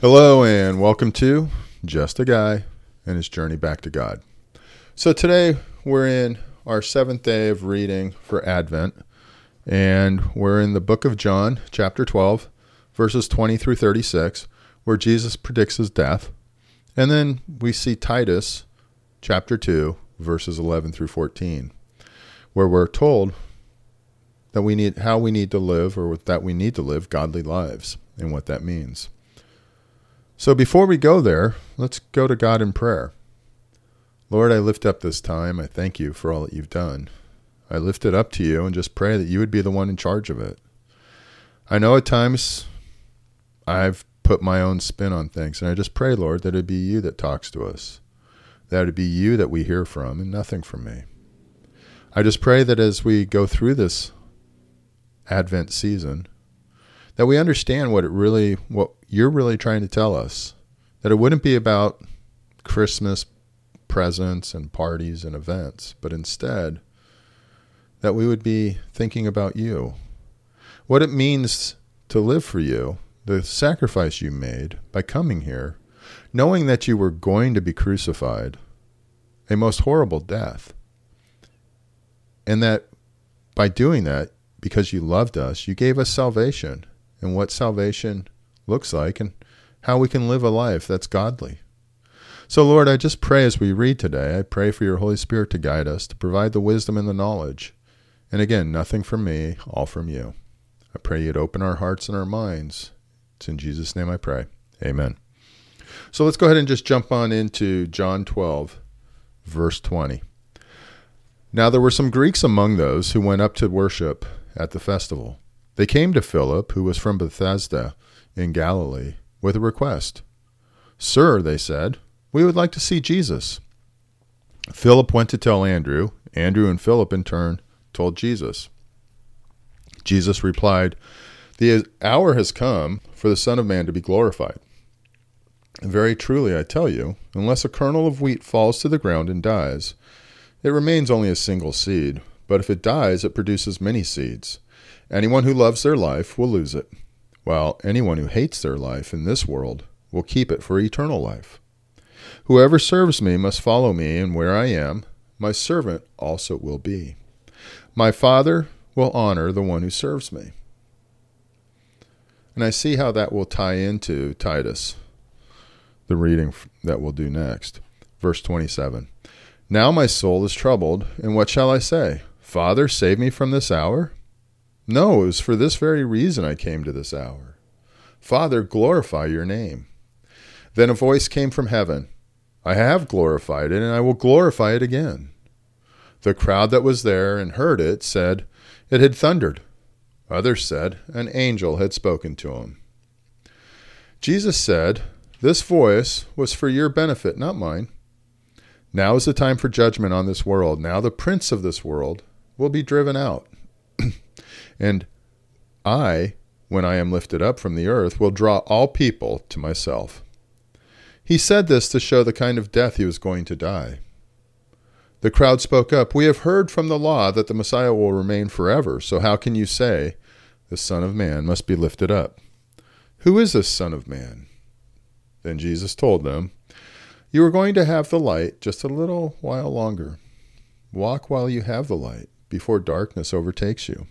Hello, and welcome to Just a Guy and His Journey Back to God. So, today we're in our seventh day of reading for Advent, and we're in the book of John, chapter 12, verses 20 through 36, where Jesus predicts his death. And then we see Titus, chapter 2, verses 11 through 14, where we're told that we need how we need to live or that we need to live godly lives and what that means. So before we go there, let's go to God in prayer. Lord, I lift up this time. I thank you for all that you've done. I lift it up to you and just pray that you would be the one in charge of it. I know at times I've put my own spin on things, and I just pray, Lord, that it be you that talks to us, that it be you that we hear from, and nothing from me. I just pray that as we go through this Advent season, that we understand what it really what you're really trying to tell us that it wouldn't be about christmas presents and parties and events but instead that we would be thinking about you. What it means to live for you the sacrifice you made by coming here knowing that you were going to be crucified a most horrible death and that by doing that because you loved us you gave us salvation and what salvation looks like and how we can live a life that's godly. So, Lord, I just pray as we read today, I pray for your Holy Spirit to guide us, to provide the wisdom and the knowledge. And again, nothing from me, all from you. I pray you'd open our hearts and our minds. It's in Jesus' name I pray. Amen. So let's go ahead and just jump on into John 12, verse 20. Now there were some Greeks among those who went up to worship at the festival. They came to Philip, who was from Bethsaida in Galilee, with a request. Sir, they said, we would like to see Jesus. Philip went to tell Andrew. Andrew and Philip, in turn, told Jesus. Jesus replied, The hour has come for the Son of Man to be glorified. Very truly, I tell you, unless a kernel of wheat falls to the ground and dies, it remains only a single seed, but if it dies, it produces many seeds. Anyone who loves their life will lose it, while anyone who hates their life in this world will keep it for eternal life. Whoever serves me must follow me, and where I am, my servant also will be. My Father will honor the one who serves me. And I see how that will tie into Titus, the reading that we'll do next. Verse 27. Now my soul is troubled, and what shall I say? Father, save me from this hour? No, it was for this very reason I came to this hour. Father, glorify your name. Then a voice came from heaven I have glorified it, and I will glorify it again. The crowd that was there and heard it said it had thundered. Others said an angel had spoken to him. Jesus said, This voice was for your benefit, not mine. Now is the time for judgment on this world. Now the prince of this world will be driven out. And I, when I am lifted up from the earth, will draw all people to myself. He said this to show the kind of death he was going to die. The crowd spoke up, We have heard from the law that the Messiah will remain forever, so how can you say the Son of Man must be lifted up? Who is this Son of Man? Then Jesus told them, You are going to have the light just a little while longer. Walk while you have the light, before darkness overtakes you.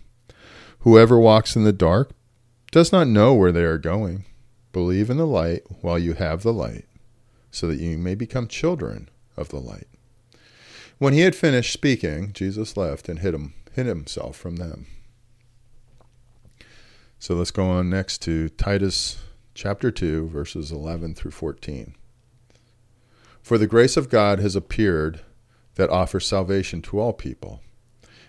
Whoever walks in the dark does not know where they are going. Believe in the light while you have the light, so that you may become children of the light. When he had finished speaking, Jesus left and hid, him, hid himself from them. So let's go on next to Titus chapter 2, verses 11 through 14. For the grace of God has appeared that offers salvation to all people.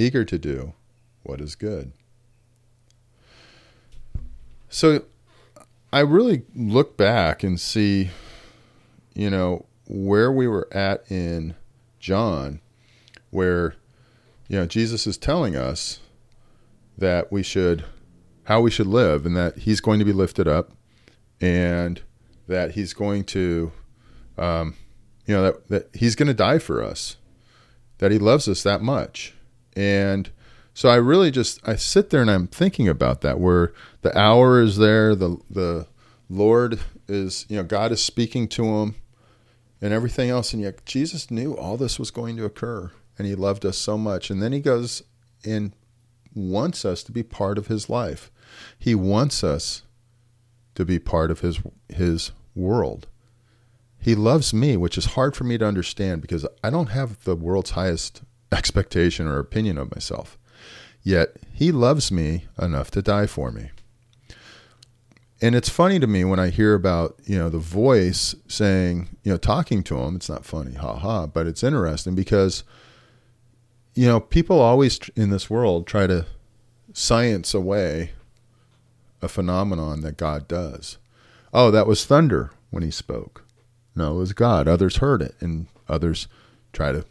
eager to do what is good. So I really look back and see, you know, where we were at in John, where, you know, Jesus is telling us that we should, how we should live, and that he's going to be lifted up and that he's going to, um, you know, that, that he's going to die for us, that he loves us that much. And, so I really just I sit there and I'm thinking about that where the hour is there, the the Lord is, you know, God is speaking to him and everything else and yet Jesus knew all this was going to occur and he loved us so much and then he goes and wants us to be part of his life. He wants us to be part of his his world. He loves me, which is hard for me to understand because I don't have the world's highest expectation or opinion of myself. Yet he loves me enough to die for me. And it's funny to me when I hear about, you know, the voice saying, you know, talking to him. It's not funny, ha ha, but it's interesting because, you know, people always in this world try to science away a phenomenon that God does. Oh, that was thunder when he spoke. No, it was God. Others heard it, and others try to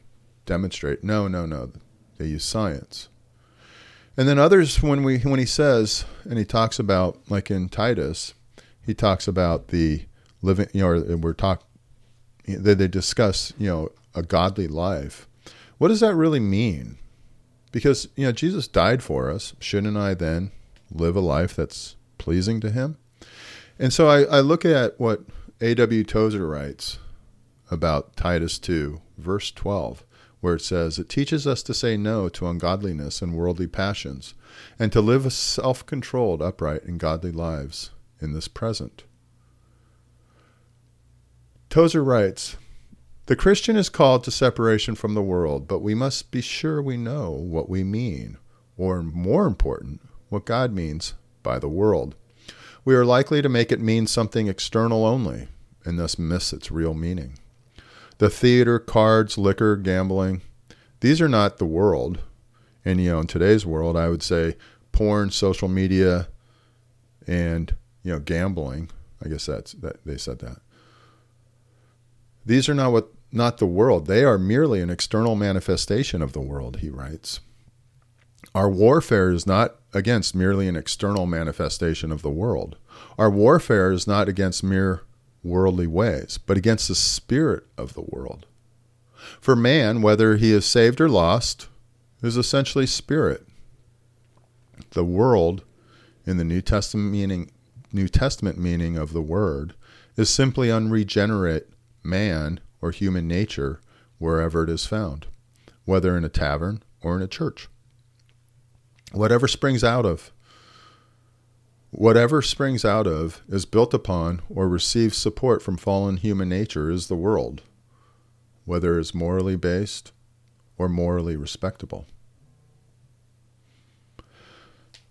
demonstrate. No, no, no. They use science. And then others, when we when he says and he talks about like in Titus, he talks about the living. You know, we're talk. They, they discuss you know a godly life. What does that really mean? Because you know Jesus died for us. Shouldn't I then live a life that's pleasing to Him? And so I, I look at what A.W. Tozer writes about Titus 2, verse 12 where it says, It teaches us to say no to ungodliness and worldly passions, and to live self controlled, upright, and godly lives in this present. Tozer writes, The Christian is called to separation from the world, but we must be sure we know what we mean, or more important, what God means by the world. We are likely to make it mean something external only, and thus miss its real meaning. The theater, cards, liquor, gambling, these are not the world. And, you know, in today's world, I would say porn, social media, and, you know, gambling. I guess that's that they said that. These are not what not the world. They are merely an external manifestation of the world, he writes. Our warfare is not against merely an external manifestation of the world. Our warfare is not against mere worldly ways, but against the spirit of the world. For man, whether he is saved or lost, is essentially spirit. The world, in the New Testament meaning, New Testament meaning of the word, is simply unregenerate man or human nature wherever it is found, whether in a tavern or in a church. Whatever springs out of Whatever springs out of, is built upon, or receives support from fallen human nature is the world, whether it's morally based or morally respectable.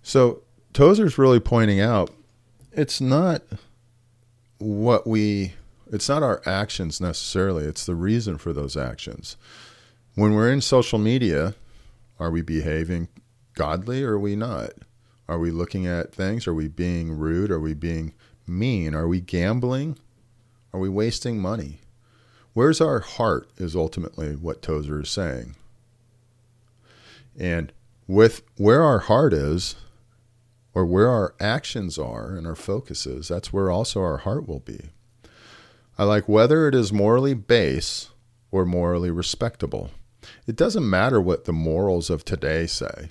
So Tozer's really pointing out it's not what we it's not our actions necessarily, it's the reason for those actions. When we're in social media, are we behaving godly or are we not? Are we looking at things? Are we being rude? Are we being mean? Are we gambling? Are we wasting money? Where's our heart is ultimately what Tozer is saying. And with where our heart is, or where our actions are and our focus is, that's where also our heart will be. I like whether it is morally base or morally respectable. It doesn't matter what the morals of today say,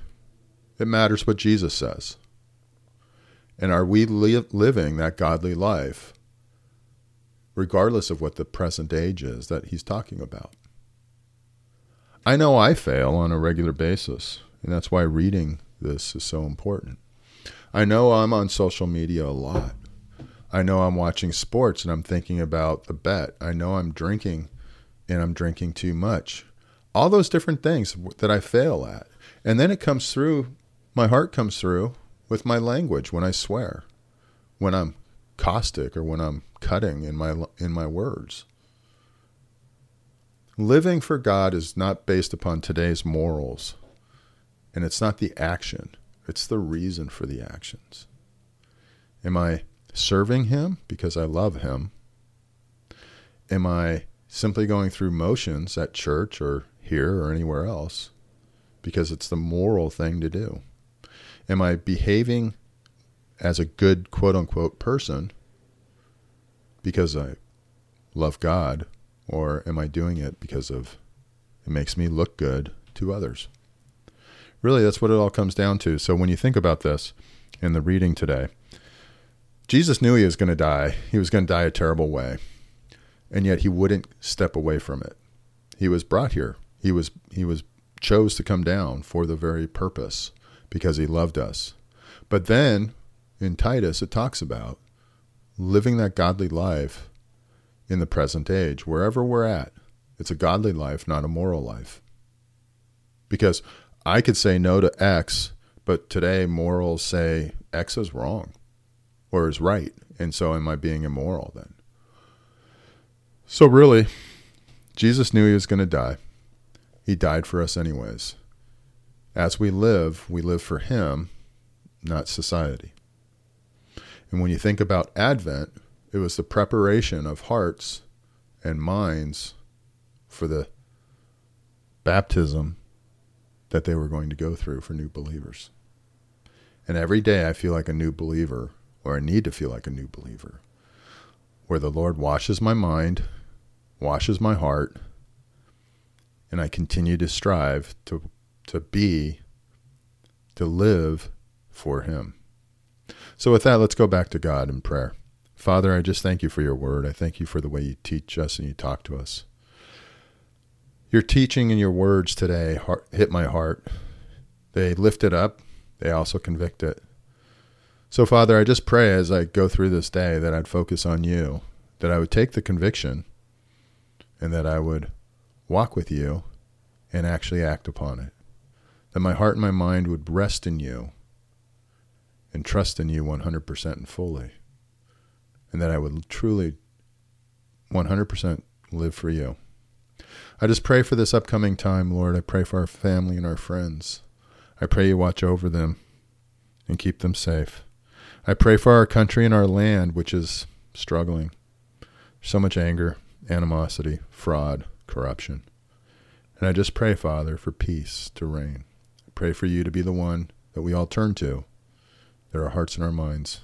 it matters what Jesus says. And are we li- living that godly life regardless of what the present age is that he's talking about. I know I fail on a regular basis, and that's why reading this is so important. I know I'm on social media a lot. I know I'm watching sports and I'm thinking about the bet. I know I'm drinking and I'm drinking too much. All those different things that I fail at. And then it comes through, my heart comes through with my language when I swear, when I'm caustic or when I'm cutting in my in my words. Living for God is not based upon today's morals, and it's not the action, it's the reason for the actions. Am I serving Him because I love Him? Am I simply going through motions at church or here or anywhere else because it's the moral thing to do? Am I behaving as a good quote unquote person because I love God or am I doing it because of it makes me look good to others? Really, that's what it all comes down to. So when you think about this in the reading today, Jesus knew he was going to die. He was going to die a terrible way and yet he wouldn't step away from it. He was brought here. He was he was chose to come down for the very purpose because he loved us. But then in Titus it talks about living that godly life in the present age, wherever we're at. It's a godly life, not a moral life. Because I could say no to X, but today morals say X is wrong or is right. And so am I being immoral then? So, really, Jesus knew he was going to die. He died for us, anyways. As we live, we live for him, not society. And when you think about Advent, it was the preparation of hearts and minds for the baptism that they were going to go through for new believers. And every day I feel like a new believer, or I need to feel like a new believer, where the Lord washes my mind washes my heart, and I continue to strive to to be to live for him. So with that, let's go back to God in prayer. Father, I just thank you for your word. I thank you for the way you teach us and you talk to us. Your teaching and your words today hit my heart. They lift it up, they also convict it. So, Father, I just pray as I go through this day that I'd focus on you, that I would take the conviction and that I would walk with you and actually act upon it. That my heart and my mind would rest in you and trust in you 100% and fully. And that I would truly 100% live for you. I just pray for this upcoming time, Lord. I pray for our family and our friends. I pray you watch over them and keep them safe. I pray for our country and our land, which is struggling. So much anger, animosity, fraud, corruption. And I just pray, Father, for peace to reign. Pray for you to be the one that we all turn to, that our hearts and our minds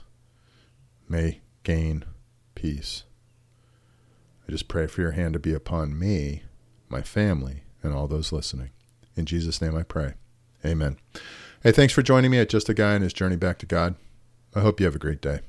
may gain peace. I just pray for your hand to be upon me, my family, and all those listening. In Jesus' name I pray. Amen. Hey, thanks for joining me at Just a Guy and His Journey Back to God. I hope you have a great day.